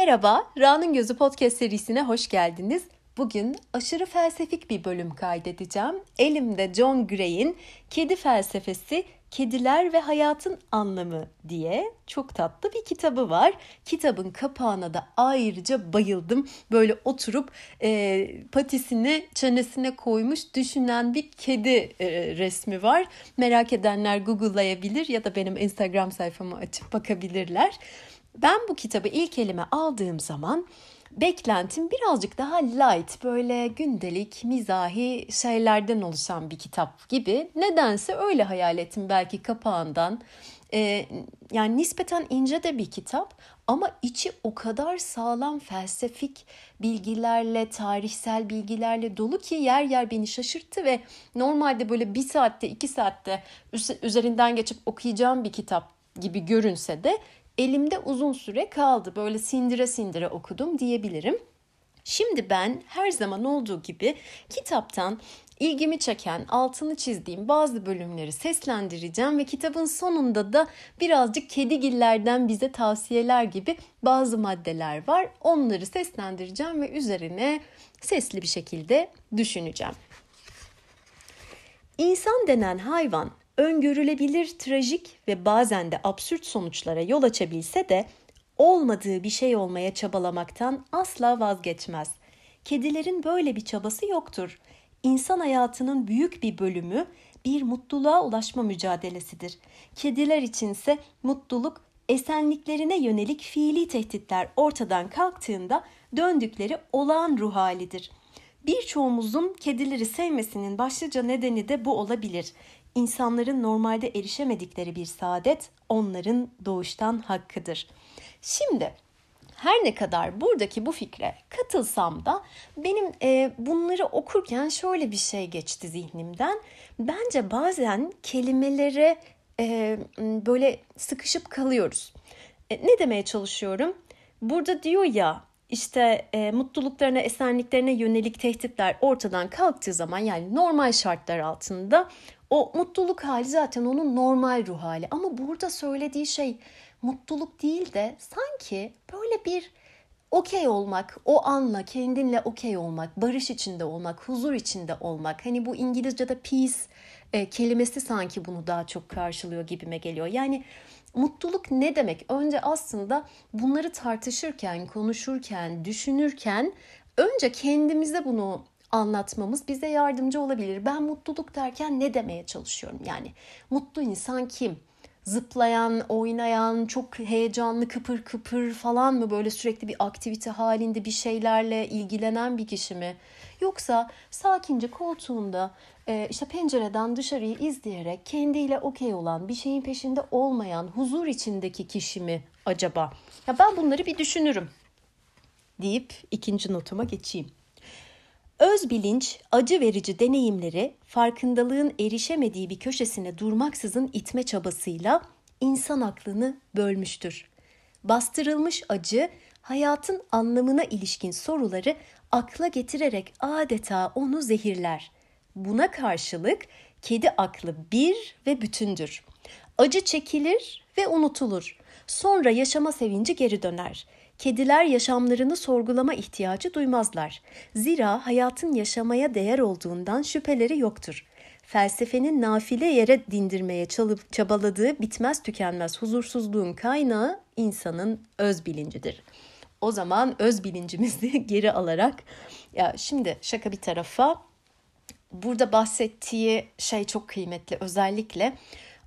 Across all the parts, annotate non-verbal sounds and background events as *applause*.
Merhaba, Ra'nın Gözü Podcast serisine hoş geldiniz. Bugün aşırı felsefik bir bölüm kaydedeceğim. Elimde John Gray'in Kedi Felsefesi, Kediler ve Hayatın Anlamı diye çok tatlı bir kitabı var. Kitabın kapağına da ayrıca bayıldım. Böyle oturup e, patisini çenesine koymuş düşünen bir kedi e, resmi var. Merak edenler Google'layabilir ya da benim Instagram sayfamı açıp bakabilirler. Ben bu kitabı ilk elime aldığım zaman beklentim birazcık daha light, böyle gündelik, mizahi şeylerden oluşan bir kitap gibi. Nedense öyle hayal ettim belki kapağından. Ee, yani nispeten ince de bir kitap ama içi o kadar sağlam felsefik bilgilerle, tarihsel bilgilerle dolu ki yer yer beni şaşırttı ve normalde böyle bir saatte, iki saatte üzerinden geçip okuyacağım bir kitap gibi görünse de elimde uzun süre kaldı. Böyle sindire sindire okudum diyebilirim. Şimdi ben her zaman olduğu gibi kitaptan ilgimi çeken, altını çizdiğim bazı bölümleri seslendireceğim ve kitabın sonunda da birazcık kedigillerden bize tavsiyeler gibi bazı maddeler var. Onları seslendireceğim ve üzerine sesli bir şekilde düşüneceğim. İnsan denen hayvan öngörülebilir trajik ve bazen de absürt sonuçlara yol açabilse de olmadığı bir şey olmaya çabalamaktan asla vazgeçmez. Kedilerin böyle bir çabası yoktur. İnsan hayatının büyük bir bölümü bir mutluluğa ulaşma mücadelesidir. Kediler içinse mutluluk esenliklerine yönelik fiili tehditler ortadan kalktığında döndükleri olağan ruh halidir. Birçoğumuzun kedileri sevmesinin başlıca nedeni de bu olabilir. İnsanların normalde erişemedikleri bir saadet onların doğuştan hakkıdır. Şimdi her ne kadar buradaki bu fikre katılsam da benim e, bunları okurken şöyle bir şey geçti zihnimden. Bence bazen kelimelere e, böyle sıkışıp kalıyoruz. E, ne demeye çalışıyorum? Burada diyor ya işte e, mutluluklarına, esenliklerine yönelik tehditler ortadan kalktığı zaman yani normal şartlar altında o mutluluk hali zaten onun normal ruh hali. Ama burada söylediği şey mutluluk değil de sanki böyle bir okey olmak, o anla kendinle okey olmak, barış içinde olmak, huzur içinde olmak. Hani bu İngilizce'de peace e, kelimesi sanki bunu daha çok karşılıyor gibime geliyor. Yani mutluluk ne demek? Önce aslında bunları tartışırken, konuşurken, düşünürken önce kendimize bunu anlatmamız bize yardımcı olabilir. Ben mutluluk derken ne demeye çalışıyorum? Yani mutlu insan kim? Zıplayan, oynayan, çok heyecanlı, kıpır kıpır falan mı böyle sürekli bir aktivite halinde bir şeylerle ilgilenen bir kişi mi? Yoksa sakince koltuğunda e, işte pencereden dışarıyı izleyerek kendiyle okey olan, bir şeyin peşinde olmayan, huzur içindeki kişi mi acaba? Ya ben bunları bir düşünürüm deyip ikinci notuma geçeyim. Öz bilinç, acı verici deneyimleri farkındalığın erişemediği bir köşesine durmaksızın itme çabasıyla insan aklını bölmüştür. Bastırılmış acı, hayatın anlamına ilişkin soruları akla getirerek adeta onu zehirler. Buna karşılık kedi aklı bir ve bütündür. Acı çekilir ve unutulur. Sonra yaşama sevinci geri döner. Kediler yaşamlarını sorgulama ihtiyacı duymazlar. Zira hayatın yaşamaya değer olduğundan şüpheleri yoktur. Felsefenin nafile yere dindirmeye çalıp çabaladığı bitmez tükenmez huzursuzluğun kaynağı insanın öz bilincidir. O zaman öz bilincimizi *laughs* geri alarak ya şimdi şaka bir tarafa burada bahsettiği şey çok kıymetli özellikle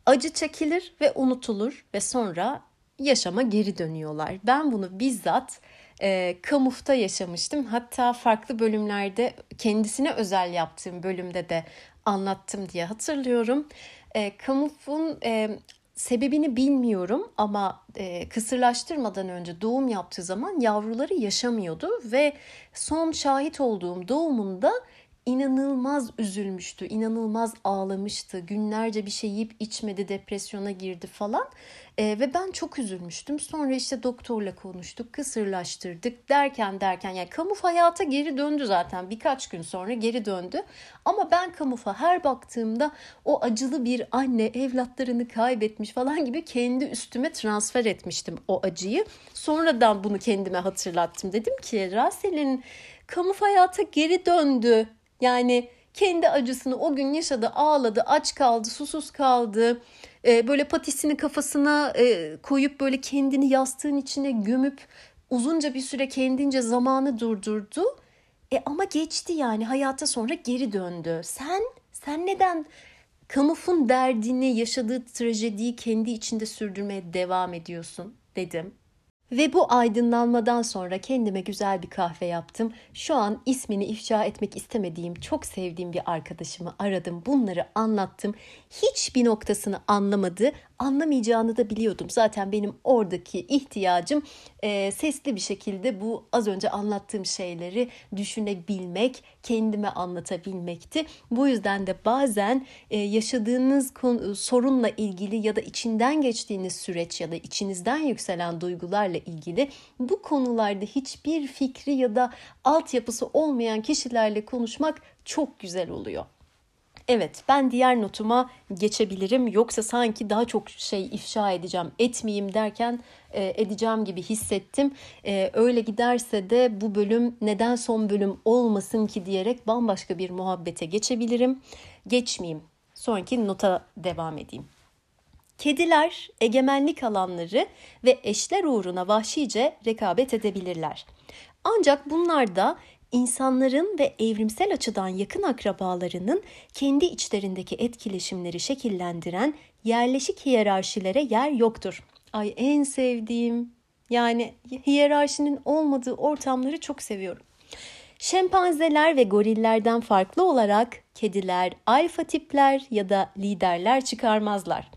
acı çekilir ve unutulur ve sonra yaşama geri dönüyorlar. Ben bunu bizzat e, Kamuf'ta yaşamıştım. Hatta farklı bölümlerde kendisine özel yaptığım bölümde de anlattım diye hatırlıyorum. E, Kamuf'un e, sebebini bilmiyorum ama e, kısırlaştırmadan önce doğum yaptığı zaman yavruları yaşamıyordu ve son şahit olduğum doğumunda inanılmaz üzülmüştü, inanılmaz ağlamıştı. Günlerce bir şey yiyip içmedi, depresyona girdi falan. E, ve ben çok üzülmüştüm. Sonra işte doktorla konuştuk, kısırlaştırdık derken derken yani kamuf hayata geri döndü zaten. Birkaç gün sonra geri döndü. Ama ben kamufa her baktığımda o acılı bir anne evlatlarını kaybetmiş falan gibi kendi üstüme transfer etmiştim o acıyı. Sonradan bunu kendime hatırlattım. Dedim ki Rasel'in kamuf hayata geri döndü. Yani kendi acısını o gün yaşadı, ağladı, aç kaldı, susuz kaldı. Ee, böyle patisini kafasına e, koyup böyle kendini yastığın içine gömüp uzunca bir süre kendince zamanı durdurdu. E ama geçti yani hayata sonra geri döndü. Sen sen neden kamufun derdini, yaşadığı trajediyi kendi içinde sürdürmeye devam ediyorsun dedim. Ve bu aydınlanmadan sonra kendime güzel bir kahve yaptım. Şu an ismini ifşa etmek istemediğim, çok sevdiğim bir arkadaşımı aradım. Bunları anlattım. Hiçbir noktasını anlamadı anlamayacağını da biliyordum. Zaten benim oradaki ihtiyacım e, sesli bir şekilde bu az önce anlattığım şeyleri düşünebilmek, kendime anlatabilmekti. Bu yüzden de bazen e, yaşadığınız konu, sorunla ilgili ya da içinden geçtiğiniz süreç ya da içinizden yükselen duygularla ilgili bu konularda hiçbir fikri ya da altyapısı olmayan kişilerle konuşmak çok güzel oluyor. Evet ben diğer notuma geçebilirim yoksa sanki daha çok şey ifşa edeceğim etmeyeyim derken e, edeceğim gibi hissettim. E, öyle giderse de bu bölüm neden son bölüm olmasın ki diyerek bambaşka bir muhabbete geçebilirim. Geçmeyeyim sonraki nota devam edeyim. Kediler egemenlik alanları ve eşler uğruna vahşice rekabet edebilirler. Ancak bunlar da insanların ve evrimsel açıdan yakın akrabalarının kendi içlerindeki etkileşimleri şekillendiren yerleşik hiyerarşilere yer yoktur. Ay en sevdiğim yani hiyerarşinin olmadığı ortamları çok seviyorum. Şempanzeler ve gorillerden farklı olarak kediler alfa tipler ya da liderler çıkarmazlar.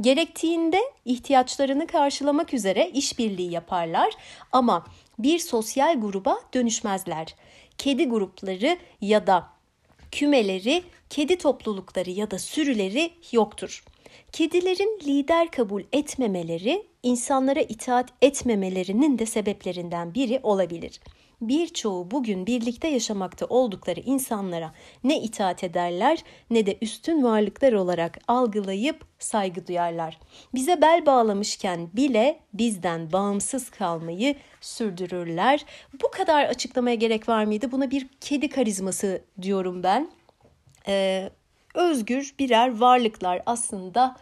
Gerektiğinde ihtiyaçlarını karşılamak üzere işbirliği yaparlar ama bir sosyal gruba dönüşmezler kedi grupları ya da kümeleri, kedi toplulukları ya da sürüleri yoktur. Kedilerin lider kabul etmemeleri insanlara itaat etmemelerinin de sebeplerinden biri olabilir birçoğu bugün birlikte yaşamakta oldukları insanlara ne itaat ederler ne de üstün varlıklar olarak algılayıp saygı duyarlar. Bize bel bağlamışken bile bizden bağımsız kalmayı sürdürürler. Bu kadar açıklamaya gerek var mıydı? Buna bir kedi karizması diyorum ben. Ee, özgür birer varlıklar aslında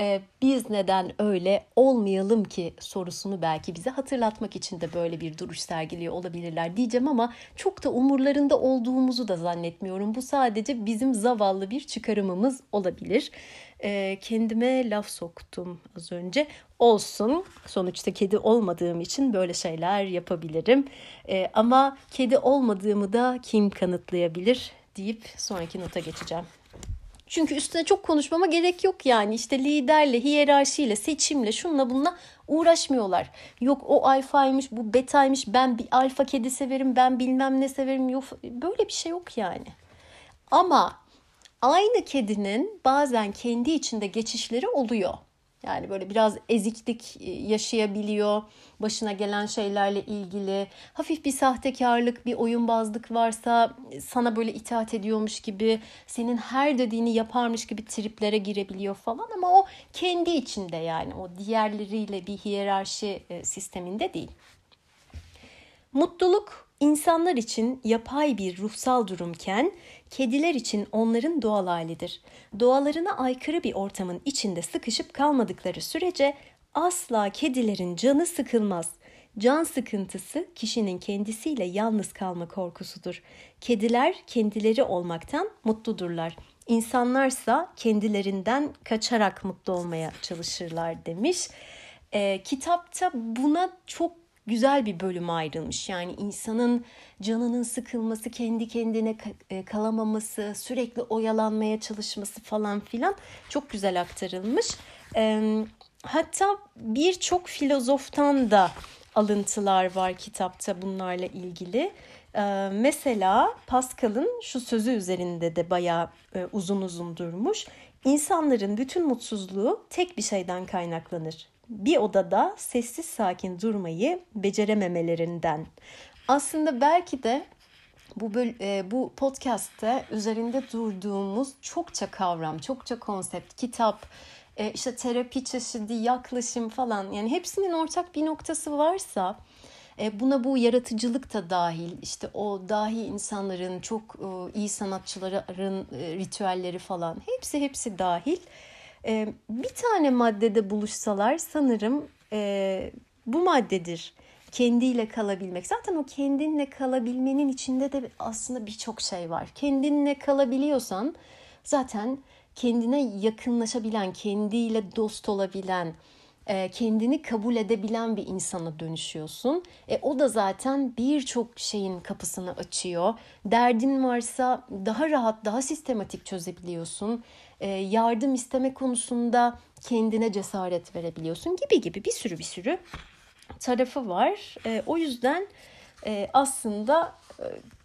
e, biz neden öyle olmayalım ki sorusunu belki bize hatırlatmak için de böyle bir duruş sergiliyor olabilirler diyeceğim ama çok da umurlarında olduğumuzu da zannetmiyorum. Bu sadece bizim zavallı bir çıkarımımız olabilir. E, kendime laf soktum az önce. Olsun sonuçta kedi olmadığım için böyle şeyler yapabilirim. E, ama kedi olmadığımı da kim kanıtlayabilir deyip sonraki nota geçeceğim. Çünkü üstüne çok konuşmama gerek yok yani. işte liderle, hiyerarşiyle, seçimle, şunla bununla uğraşmıyorlar. Yok o alfaymış, bu betaymış, ben bir alfa kedi severim, ben bilmem ne severim. Yok böyle bir şey yok yani. Ama aynı kedinin bazen kendi içinde geçişleri oluyor. Yani böyle biraz eziklik e, yaşayabiliyor. Başına gelen şeylerle ilgili hafif bir sahtekarlık, bir oyunbazlık varsa e, sana böyle itaat ediyormuş gibi, senin her dediğini yaparmış gibi triplere girebiliyor falan ama o kendi içinde yani o diğerleriyle bir hiyerarşi e, sisteminde değil. Mutluluk insanlar için yapay bir ruhsal durumken kediler için onların doğal halidir. Doğalarına aykırı bir ortamın içinde sıkışıp kalmadıkları sürece asla kedilerin canı sıkılmaz. Can sıkıntısı kişinin kendisiyle yalnız kalma korkusudur. Kediler kendileri olmaktan mutludurlar. İnsanlarsa kendilerinden kaçarak mutlu olmaya çalışırlar demiş. E, kitapta buna çok güzel bir bölüme ayrılmış. Yani insanın canının sıkılması, kendi kendine e, kalamaması, sürekli oyalanmaya çalışması falan filan çok güzel aktarılmış. Hatta birçok filozoftan da alıntılar var kitapta bunlarla ilgili. Mesela Pascal'ın şu sözü üzerinde de bayağı e, uzun uzun durmuş. İnsanların bütün mutsuzluğu tek bir şeyden kaynaklanır. Bir odada sessiz sakin durmayı becerememelerinden. Aslında belki de bu böl- e, bu podcast'te üzerinde durduğumuz çokça kavram, çokça konsept, kitap, e, işte terapi çeşidi, yaklaşım falan yani hepsinin ortak bir noktası varsa e, buna bu yaratıcılık da dahil, işte o dahi insanların, çok iyi sanatçıların ritüelleri falan hepsi hepsi dahil. Bir tane maddede buluşsalar sanırım bu maddedir kendiyle kalabilmek. Zaten o kendinle kalabilmenin içinde de aslında birçok şey var. Kendinle kalabiliyorsan zaten kendine yakınlaşabilen, kendiyle dost olabilen, e, kendini kabul edebilen bir insana dönüşüyorsun. E, o da zaten birçok şeyin kapısını açıyor. Derdin varsa daha rahat, daha sistematik çözebiliyorsun. E, yardım isteme konusunda kendine cesaret verebiliyorsun gibi gibi bir sürü bir sürü tarafı var. E, o yüzden e, aslında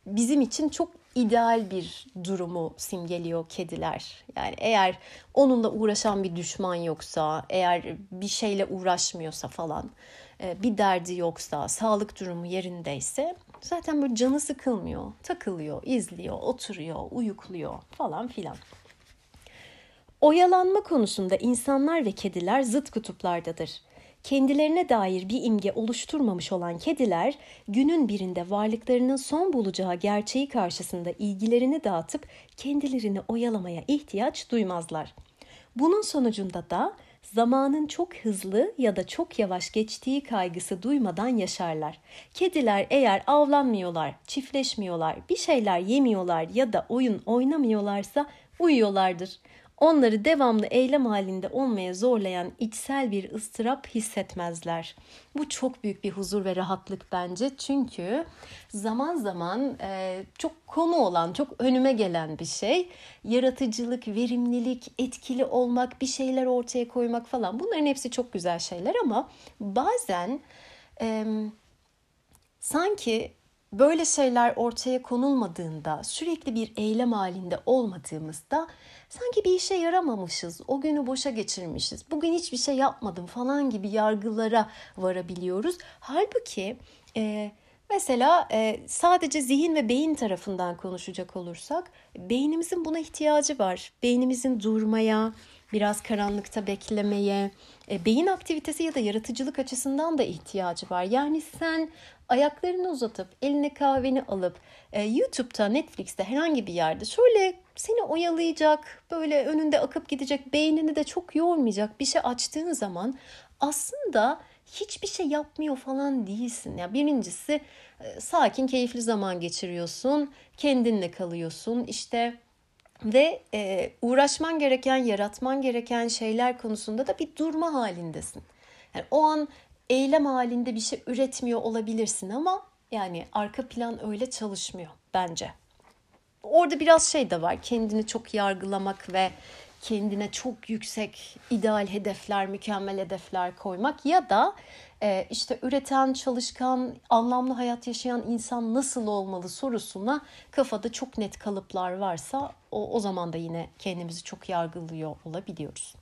bizim için çok ideal bir durumu simgeliyor kediler. Yani eğer onunla uğraşan bir düşman yoksa, eğer bir şeyle uğraşmıyorsa falan, bir derdi yoksa, sağlık durumu yerindeyse zaten böyle canı sıkılmıyor, takılıyor, izliyor, oturuyor, uyukluyor falan filan. Oyalanma konusunda insanlar ve kediler zıt kutuplardadır kendilerine dair bir imge oluşturmamış olan kediler günün birinde varlıklarının son bulacağı gerçeği karşısında ilgilerini dağıtıp kendilerini oyalamaya ihtiyaç duymazlar. Bunun sonucunda da zamanın çok hızlı ya da çok yavaş geçtiği kaygısı duymadan yaşarlar. Kediler eğer avlanmıyorlar, çiftleşmiyorlar, bir şeyler yemiyorlar ya da oyun oynamıyorlarsa uyuyorlardır onları devamlı eylem halinde olmaya zorlayan içsel bir ıstırap hissetmezler. Bu çok büyük bir huzur ve rahatlık bence çünkü zaman zaman e, çok konu olan, çok önüme gelen bir şey. Yaratıcılık, verimlilik, etkili olmak, bir şeyler ortaya koymak falan bunların hepsi çok güzel şeyler ama bazen e, sanki böyle şeyler ortaya konulmadığında, sürekli bir eylem halinde olmadığımızda sanki bir işe yaramamışız, o günü boşa geçirmişiz, bugün hiçbir şey yapmadım falan gibi yargılara varabiliyoruz. Halbuki e, mesela e, sadece zihin ve beyin tarafından konuşacak olursak beynimizin buna ihtiyacı var. Beynimizin durmaya, biraz karanlıkta beklemeye, e, beyin aktivitesi ya da yaratıcılık açısından da ihtiyacı var. Yani sen ayaklarını uzatıp eline kahveni alıp e, YouTube'da, Netflix'te herhangi bir yerde şöyle seni oyalayacak, böyle önünde akıp gidecek, beynini de çok yormayacak bir şey açtığın zaman aslında hiçbir şey yapmıyor falan değilsin. Ya birincisi e, sakin, keyifli zaman geçiriyorsun, kendinle kalıyorsun. İşte ve e, uğraşman gereken, yaratman gereken şeyler konusunda da bir durma halindesin. Yani o an eylem halinde bir şey üretmiyor olabilirsin ama yani arka plan öyle çalışmıyor bence. Orada biraz şey de var. Kendini çok yargılamak ve kendine çok yüksek ideal hedefler, mükemmel hedefler koymak ya da e, işte üreten, çalışkan, anlamlı hayat yaşayan insan nasıl olmalı sorusuna kafada çok net kalıplar varsa o, o zaman da yine kendimizi çok yargılıyor olabiliyoruz.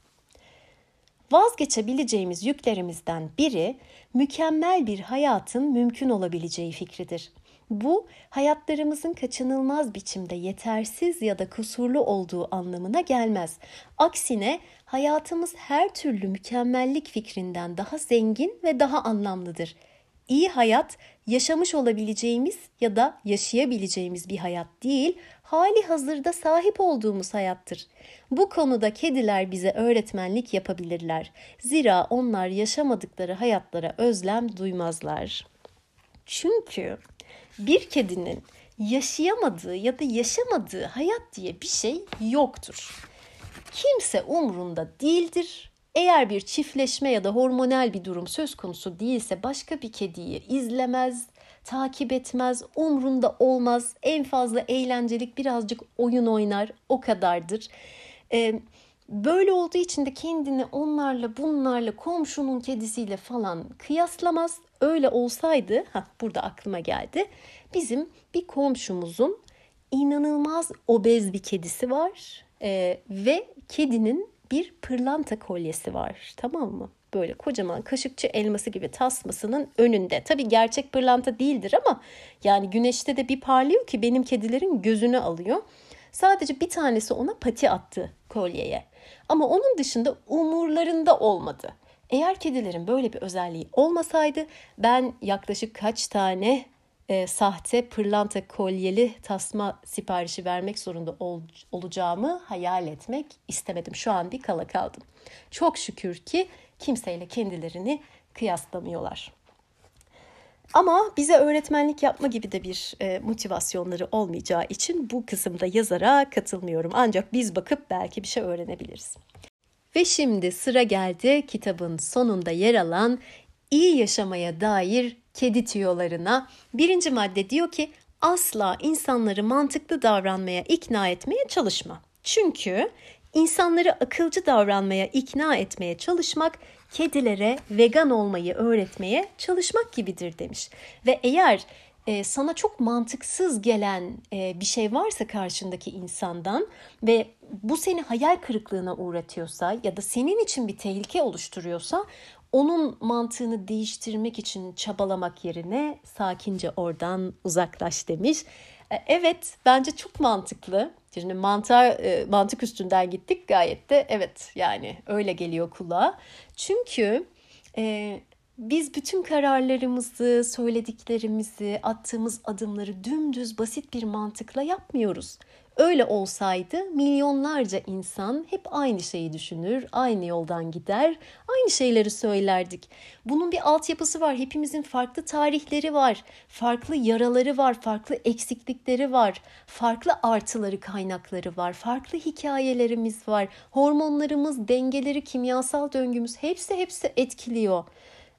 Vazgeçebileceğimiz yüklerimizden biri mükemmel bir hayatın mümkün olabileceği fikridir. Bu hayatlarımızın kaçınılmaz biçimde yetersiz ya da kusurlu olduğu anlamına gelmez. Aksine hayatımız her türlü mükemmellik fikrinden daha zengin ve daha anlamlıdır. İyi hayat yaşamış olabileceğimiz ya da yaşayabileceğimiz bir hayat değil, hali hazırda sahip olduğumuz hayattır. Bu konuda kediler bize öğretmenlik yapabilirler. Zira onlar yaşamadıkları hayatlara özlem duymazlar. Çünkü bir kedinin yaşayamadığı ya da yaşamadığı hayat diye bir şey yoktur. Kimse umrunda değildir. Eğer bir çiftleşme ya da hormonal bir durum söz konusu değilse başka bir kediyi izlemez, takip etmez, umrunda olmaz. En fazla eğlencelik birazcık oyun oynar, o kadardır. Ee, Böyle olduğu için de kendini onlarla bunlarla komşunun kedisiyle falan kıyaslamaz. Öyle olsaydı, ha burada aklıma geldi. Bizim bir komşumuzun inanılmaz obez bir kedisi var ee, ve kedinin bir pırlanta kolyesi var tamam mı? Böyle kocaman kaşıkçı elması gibi tasmasının önünde. Tabi gerçek pırlanta değildir ama yani güneşte de bir parlıyor ki benim kedilerin gözünü alıyor. Sadece bir tanesi ona pati attı kolyeye. Ama onun dışında umurlarında olmadı. Eğer kedilerin böyle bir özelliği olmasaydı ben yaklaşık kaç tane e, sahte pırlanta kolyeli tasma siparişi vermek zorunda ol, olacağımı hayal etmek istemedim. Şu an bir kala kaldım. Çok şükür ki kimseyle kendilerini kıyaslamıyorlar. Ama bize öğretmenlik yapma gibi de bir e, motivasyonları olmayacağı için bu kısımda yazara katılmıyorum. Ancak biz bakıp belki bir şey öğrenebiliriz. Ve şimdi sıra geldi kitabın sonunda yer alan iyi yaşamaya dair kedi tüyolarına. Birinci madde diyor ki asla insanları mantıklı davranmaya ikna etmeye çalışma. Çünkü insanları akılcı davranmaya ikna etmeye çalışmak kedilere vegan olmayı öğretmeye çalışmak gibidir demiş. Ve eğer e, sana çok mantıksız gelen e, bir şey varsa karşındaki insandan ve bu seni hayal kırıklığına uğratıyorsa ya da senin için bir tehlike oluşturuyorsa onun mantığını değiştirmek için çabalamak yerine sakince oradan uzaklaş demiş. E, evet bence çok mantıklı. Şimdi mantığa, e, mantık üstünden gittik gayet de evet yani öyle geliyor kulağa. Çünkü e, biz bütün kararlarımızı, söylediklerimizi, attığımız adımları dümdüz basit bir mantıkla yapmıyoruz. Öyle olsaydı milyonlarca insan hep aynı şeyi düşünür, aynı yoldan gider, aynı şeyleri söylerdik. Bunun bir altyapısı var. Hepimizin farklı tarihleri var, farklı yaraları var, farklı eksiklikleri var, farklı artıları, kaynakları var, farklı hikayelerimiz var. Hormonlarımız, dengeleri, kimyasal döngümüz hepsi hepsi etkiliyor.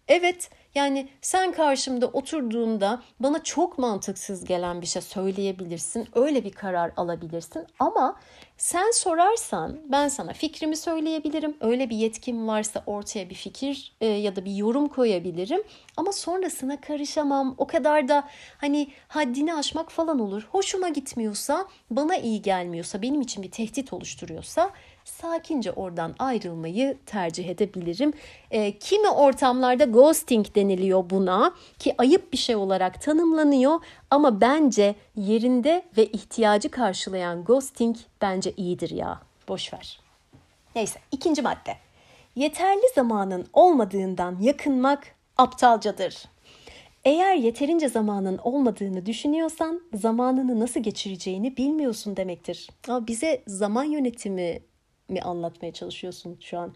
Evet yani sen karşımda oturduğunda bana çok mantıksız gelen bir şey söyleyebilirsin. Öyle bir karar alabilirsin ama sen sorarsan ben sana fikrimi söyleyebilirim. Öyle bir yetkim varsa ortaya bir fikir e, ya da bir yorum koyabilirim. Ama sonrasına karışamam. O kadar da hani haddini aşmak falan olur. Hoşuma gitmiyorsa, bana iyi gelmiyorsa, benim için bir tehdit oluşturuyorsa sakince oradan ayrılmayı tercih edebilirim. E, kimi ortamlarda ghosting deniliyor buna ki ayıp bir şey olarak tanımlanıyor ama bence yerinde ve ihtiyacı karşılayan ghosting bence iyidir ya. Boş ver. Neyse ikinci madde. Yeterli zamanın olmadığından yakınmak aptalcadır. Eğer yeterince zamanın olmadığını düşünüyorsan zamanını nasıl geçireceğini bilmiyorsun demektir. Ama bize zaman yönetimi mi anlatmaya çalışıyorsun şu an?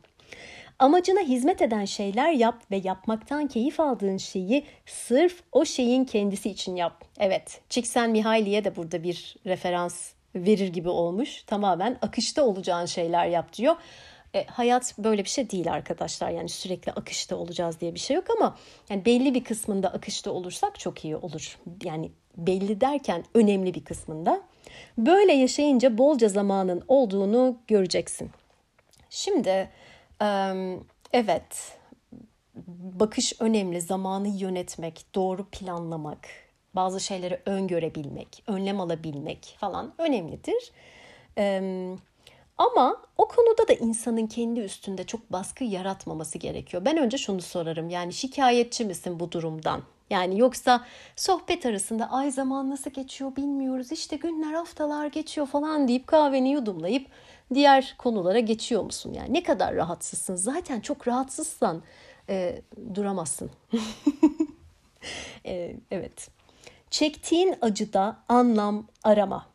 Amacına hizmet eden şeyler yap ve yapmaktan keyif aldığın şeyi sırf o şeyin kendisi için yap. Evet, Csikszentmihalyi'ye de burada bir referans verir gibi olmuş. Tamamen akışta olacağın şeyler yap diyor. E, hayat böyle bir şey değil arkadaşlar. Yani sürekli akışta olacağız diye bir şey yok ama yani belli bir kısmında akışta olursak çok iyi olur. Yani belli derken önemli bir kısmında. Böyle yaşayınca bolca zamanın olduğunu göreceksin. Şimdi evet bakış önemli. Zamanı yönetmek, doğru planlamak, bazı şeyleri öngörebilmek, önlem alabilmek falan önemlidir. Ama o konuda da insanın kendi üstünde çok baskı yaratmaması gerekiyor. Ben önce şunu sorarım. Yani şikayetçi misin bu durumdan? Yani yoksa sohbet arasında ay zaman nasıl geçiyor bilmiyoruz işte günler haftalar geçiyor falan deyip kahveni yudumlayıp diğer konulara geçiyor musun? Yani ne kadar rahatsızsın zaten çok rahatsızsan e, duramazsın. *laughs* e, evet. Çektiğin acıda anlam arama.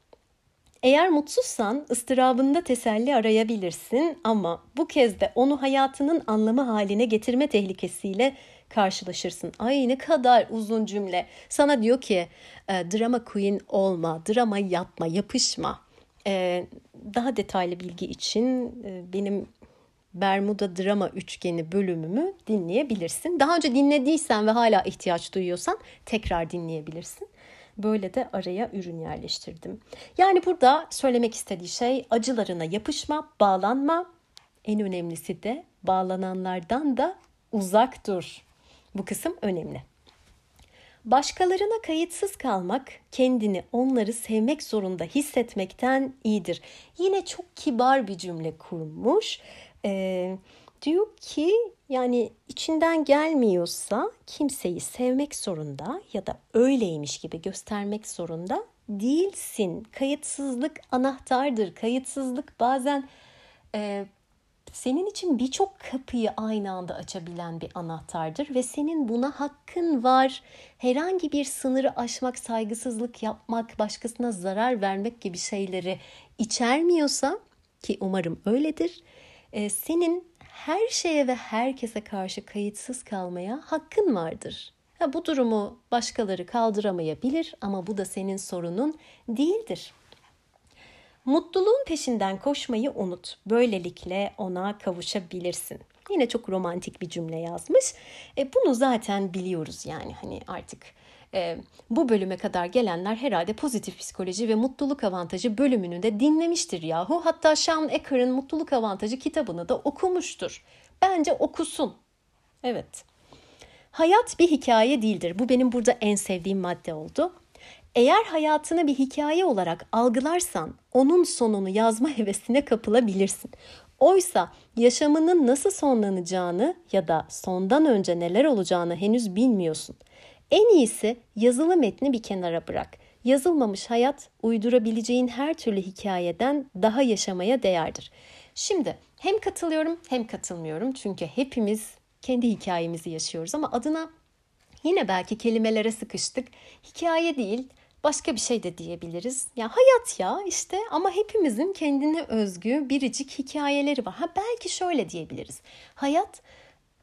Eğer mutsuzsan ıstırabında teselli arayabilirsin ama bu kez de onu hayatının anlamı haline getirme tehlikesiyle karşılaşırsın. Ay ne kadar uzun cümle. Sana diyor ki e, drama queen olma, drama yapma, yapışma. E, daha detaylı bilgi için e, benim Bermuda Drama Üçgeni bölümümü dinleyebilirsin. Daha önce dinlediysen ve hala ihtiyaç duyuyorsan tekrar dinleyebilirsin. Böyle de araya ürün yerleştirdim. Yani burada söylemek istediği şey acılarına yapışma, bağlanma, En önemlisi de bağlananlardan da uzak dur. Bu kısım önemli. Başkalarına kayıtsız kalmak kendini onları sevmek zorunda hissetmekten iyidir. Yine çok kibar bir cümle kurmuş. Ee, diyor ki yani içinden gelmiyorsa kimseyi sevmek zorunda ya da öyleymiş gibi göstermek zorunda değilsin. Kayıtsızlık anahtardır. Kayıtsızlık bazen e, senin için birçok kapıyı aynı anda açabilen bir anahtardır ve senin buna hakkın var. Herhangi bir sınırı aşmak, saygısızlık yapmak, başkasına zarar vermek gibi şeyleri içermiyorsa ki umarım öyledir. E, senin her şeye ve herkese karşı kayıtsız kalmaya hakkın vardır. Bu durumu başkaları kaldıramayabilir ama bu da senin sorunun değildir. Mutluluğun peşinden koşmayı unut. Böylelikle ona kavuşabilirsin. Yine çok romantik bir cümle yazmış. E, bunu zaten biliyoruz yani hani artık e, bu bölüme kadar gelenler herhalde pozitif psikoloji ve mutluluk avantajı bölümünü de dinlemiştir yahu. Hatta Sean Ecker'ın mutluluk avantajı kitabını da okumuştur. Bence okusun. Evet. Hayat bir hikaye değildir. Bu benim burada en sevdiğim madde oldu. Eğer hayatını bir hikaye olarak algılarsan onun sonunu yazma hevesine kapılabilirsin. Oysa yaşamının nasıl sonlanacağını ya da sondan önce neler olacağını henüz bilmiyorsun. En iyisi yazılı metni bir kenara bırak. Yazılmamış hayat uydurabileceğin her türlü hikayeden daha yaşamaya değerdir. Şimdi hem katılıyorum hem katılmıyorum çünkü hepimiz kendi hikayemizi yaşıyoruz ama adına yine belki kelimelere sıkıştık. Hikaye değil, başka bir şey de diyebiliriz. Ya hayat ya işte ama hepimizin kendine özgü biricik hikayeleri var. Ha belki şöyle diyebiliriz. Hayat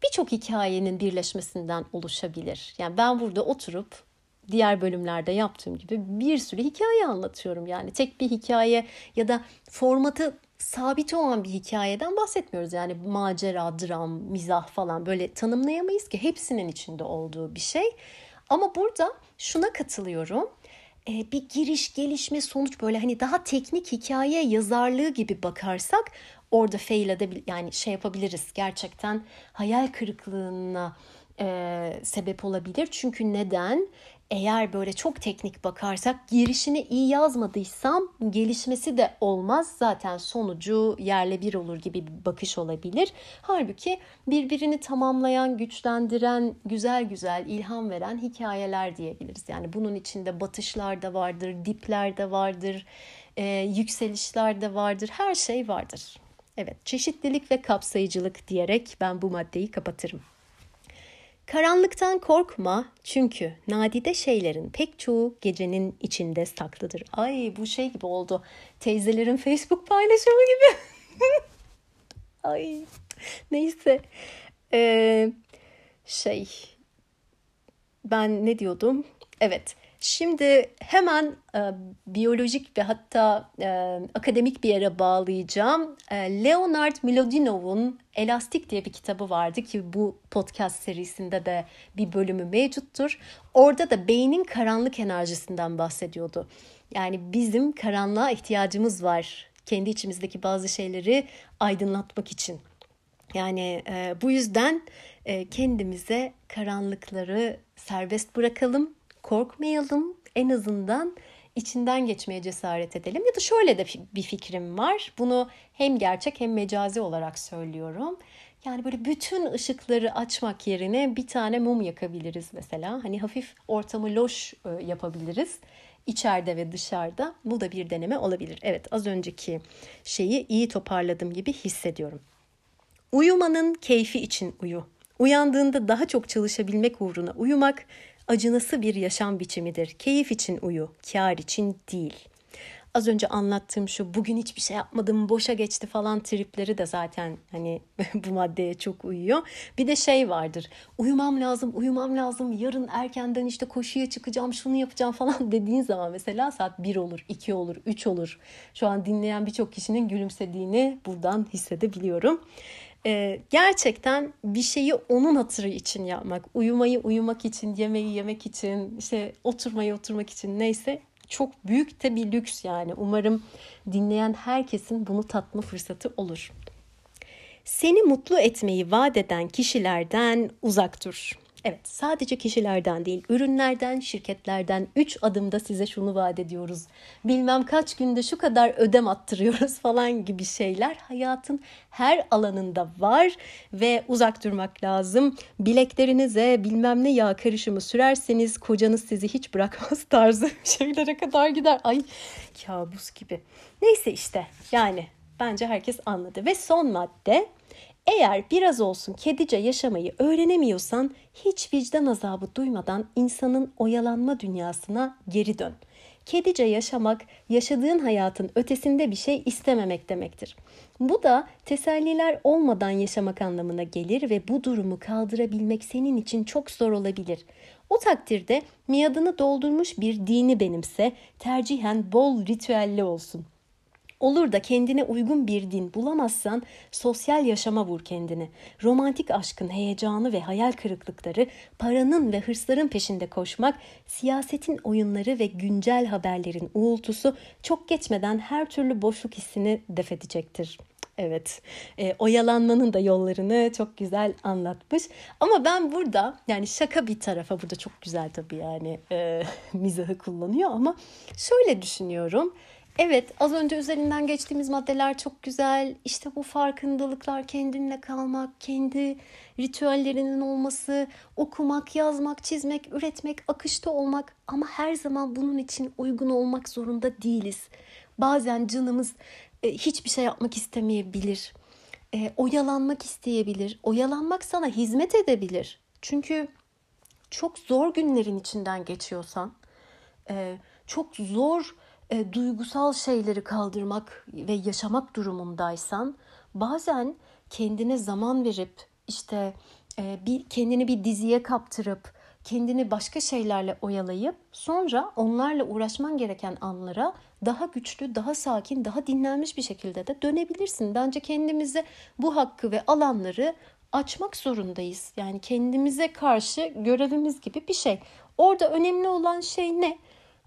birçok hikayenin birleşmesinden oluşabilir. Yani ben burada oturup diğer bölümlerde yaptığım gibi bir sürü hikaye anlatıyorum. Yani tek bir hikaye ya da formatı sabit olan bir hikayeden bahsetmiyoruz. Yani macera, dram, mizah falan böyle tanımlayamayız ki hepsinin içinde olduğu bir şey. Ama burada şuna katılıyorum. Ee, bir giriş, gelişme, sonuç böyle hani daha teknik hikaye yazarlığı gibi bakarsak orada fail edebil yani şey yapabiliriz gerçekten hayal kırıklığına e, sebep olabilir. Çünkü neden? Eğer böyle çok teknik bakarsak girişini iyi yazmadıysam gelişmesi de olmaz. Zaten sonucu yerle bir olur gibi bir bakış olabilir. Halbuki birbirini tamamlayan, güçlendiren, güzel güzel ilham veren hikayeler diyebiliriz. Yani bunun içinde batışlar da vardır, dipler de vardır, e, yükselişler de vardır, her şey vardır. Evet, çeşitlilik ve kapsayıcılık diyerek ben bu maddeyi kapatırım. Karanlıktan korkma çünkü nadide şeylerin pek çoğu gecenin içinde saklıdır. Ay bu şey gibi oldu. Teyzelerin Facebook paylaşımı gibi. *laughs* Ay neyse. Ee, şey ben ne diyordum? Evet Şimdi hemen e, biyolojik ve hatta e, akademik bir yere bağlayacağım. E, Leonard Milodinov'un Elastik diye bir kitabı vardı ki bu podcast serisinde de bir bölümü mevcuttur. Orada da beynin karanlık enerjisinden bahsediyordu. Yani bizim karanlığa ihtiyacımız var. Kendi içimizdeki bazı şeyleri aydınlatmak için. Yani e, bu yüzden e, kendimize karanlıkları serbest bırakalım korkmayalım. En azından içinden geçmeye cesaret edelim. Ya da şöyle de bir fikrim var. Bunu hem gerçek hem mecazi olarak söylüyorum. Yani böyle bütün ışıkları açmak yerine bir tane mum yakabiliriz mesela. Hani hafif ortamı loş e, yapabiliriz. İçeride ve dışarıda. Bu da bir deneme olabilir. Evet az önceki şeyi iyi toparladım gibi hissediyorum. Uyumanın keyfi için uyu. Uyandığında daha çok çalışabilmek uğruna uyumak acınası bir yaşam biçimidir. Keyif için uyu, kar için değil. Az önce anlattığım şu bugün hiçbir şey yapmadım, boşa geçti falan tripleri de zaten hani *laughs* bu maddeye çok uyuyor. Bir de şey vardır. Uyumam lazım, uyumam lazım. Yarın erkenden işte koşuya çıkacağım, şunu yapacağım falan *laughs* dediğin zaman mesela saat 1 olur, 2 olur, 3 olur. Şu an dinleyen birçok kişinin gülümsediğini buradan hissedebiliyorum e, gerçekten bir şeyi onun hatırı için yapmak, uyumayı uyumak için, yemeği yemek için, işte oturmayı oturmak için neyse çok büyük de bir lüks yani. Umarım dinleyen herkesin bunu tatma fırsatı olur. Seni mutlu etmeyi vaat eden kişilerden uzak dur. Evet, sadece kişilerden değil, ürünlerden, şirketlerden 3 adımda size şunu vaat ediyoruz. Bilmem kaç günde şu kadar ödem attırıyoruz *laughs* falan gibi şeyler hayatın her alanında var ve uzak durmak lazım. Bileklerinize bilmem ne yağ karışımı sürerseniz kocanız sizi hiç bırakmaz *laughs* tarzı *laughs* şeylere kadar gider. Ay kabus gibi. Neyse işte yani bence herkes anladı. Ve son madde eğer biraz olsun kedice yaşamayı öğrenemiyorsan hiç vicdan azabı duymadan insanın oyalanma dünyasına geri dön. Kedice yaşamak, yaşadığın hayatın ötesinde bir şey istememek demektir. Bu da teselliler olmadan yaşamak anlamına gelir ve bu durumu kaldırabilmek senin için çok zor olabilir. O takdirde miadını doldurmuş bir dini benimse, tercihen bol ritüelli olsun. Olur da kendine uygun bir din bulamazsan sosyal yaşama vur kendini. Romantik aşkın heyecanı ve hayal kırıklıkları, paranın ve hırsların peşinde koşmak, siyasetin oyunları ve güncel haberlerin uğultusu çok geçmeden her türlü boşluk hissini def edecektir. Evet, e, oyalanmanın da yollarını çok güzel anlatmış. Ama ben burada yani şaka bir tarafa burada çok güzel tabii yani e, *laughs* mizahı kullanıyor ama şöyle düşünüyorum. Evet az önce üzerinden geçtiğimiz maddeler çok güzel. İşte bu farkındalıklar kendinle kalmak, kendi ritüellerinin olması, okumak, yazmak, çizmek, üretmek, akışta olmak ama her zaman bunun için uygun olmak zorunda değiliz. Bazen canımız e, hiçbir şey yapmak istemeyebilir. E, oyalanmak isteyebilir. Oyalanmak sana hizmet edebilir. Çünkü çok zor günlerin içinden geçiyorsan, e, çok zor e, duygusal şeyleri kaldırmak ve yaşamak durumundaysan bazen kendine zaman verip işte e, bir kendini bir diziye kaptırıp kendini başka şeylerle oyalayıp sonra onlarla uğraşman gereken anlara daha güçlü, daha sakin, daha dinlenmiş bir şekilde de dönebilirsin. Bence kendimize bu hakkı ve alanları açmak zorundayız. Yani kendimize karşı görevimiz gibi bir şey. Orada önemli olan şey ne?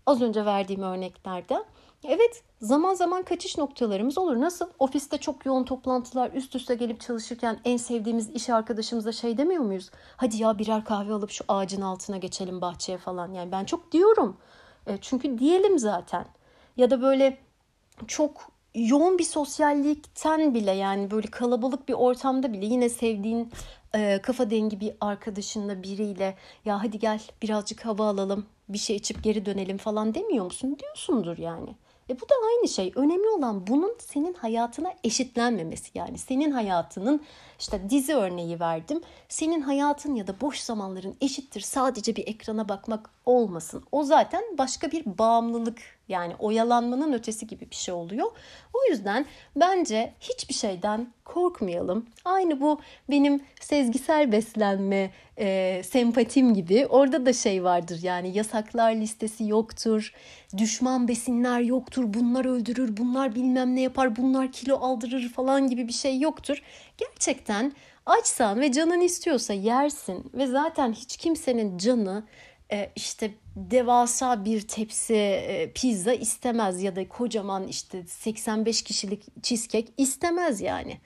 Az önce verdiğim örneklerde. Evet zaman zaman kaçış noktalarımız olur. Nasıl? Ofiste çok yoğun toplantılar üst üste gelip çalışırken en sevdiğimiz iş arkadaşımıza şey demiyor muyuz? Hadi ya birer kahve alıp şu ağacın altına geçelim bahçeye falan. Yani ben çok diyorum. E, çünkü diyelim zaten. Ya da böyle çok yoğun bir sosyallikten bile yani böyle kalabalık bir ortamda bile yine sevdiğin e, kafa dengi bir arkadaşınla biriyle ya hadi gel birazcık hava alalım bir şey içip geri dönelim falan demiyor musun? Diyorsundur yani. E bu da aynı şey. Önemli olan bunun senin hayatına eşitlenmemesi. Yani senin hayatının işte dizi örneği verdim. Senin hayatın ya da boş zamanların eşittir sadece bir ekrana bakmak olmasın. O zaten başka bir bağımlılık yani oyalanmanın ötesi gibi bir şey oluyor. O yüzden bence hiçbir şeyden korkmayalım. Aynı bu benim sezgisel beslenme e, sempatim gibi. Orada da şey vardır yani yasaklar listesi yoktur. Düşman besinler yoktur. Bunlar öldürür, bunlar bilmem ne yapar, bunlar kilo aldırır falan gibi bir şey yoktur. Gerçekten açsan ve canın istiyorsa yersin ve zaten hiç kimsenin canı işte devasa bir tepsi e, pizza istemez ya da kocaman işte 85 kişilik cheesecake istemez yani.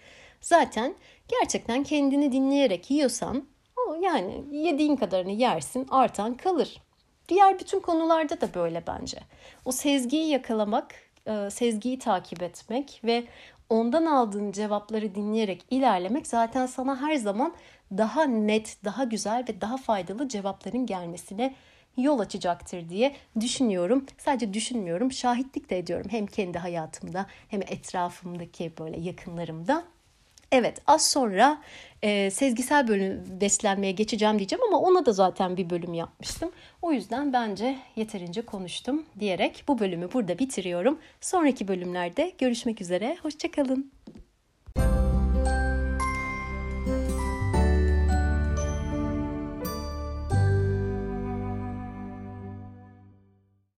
Zaten gerçekten kendini dinleyerek yiyorsan o yani yediğin kadarını yersin artan kalır. Diğer bütün konularda da böyle bence. O sezgiyi yakalamak, e, sezgiyi takip etmek ve ondan aldığın cevapları dinleyerek ilerlemek zaten sana her zaman daha net, daha güzel ve daha faydalı cevapların gelmesine yol açacaktır diye düşünüyorum. Sadece düşünmüyorum, şahitlik de ediyorum hem kendi hayatımda hem etrafımdaki böyle yakınlarımda. Evet az sonra e, sezgisel bölüm beslenmeye geçeceğim diyeceğim ama ona da zaten bir bölüm yapmıştım. O yüzden bence yeterince konuştum diyerek bu bölümü burada bitiriyorum. Sonraki bölümlerde görüşmek üzere. Hoşçakalın.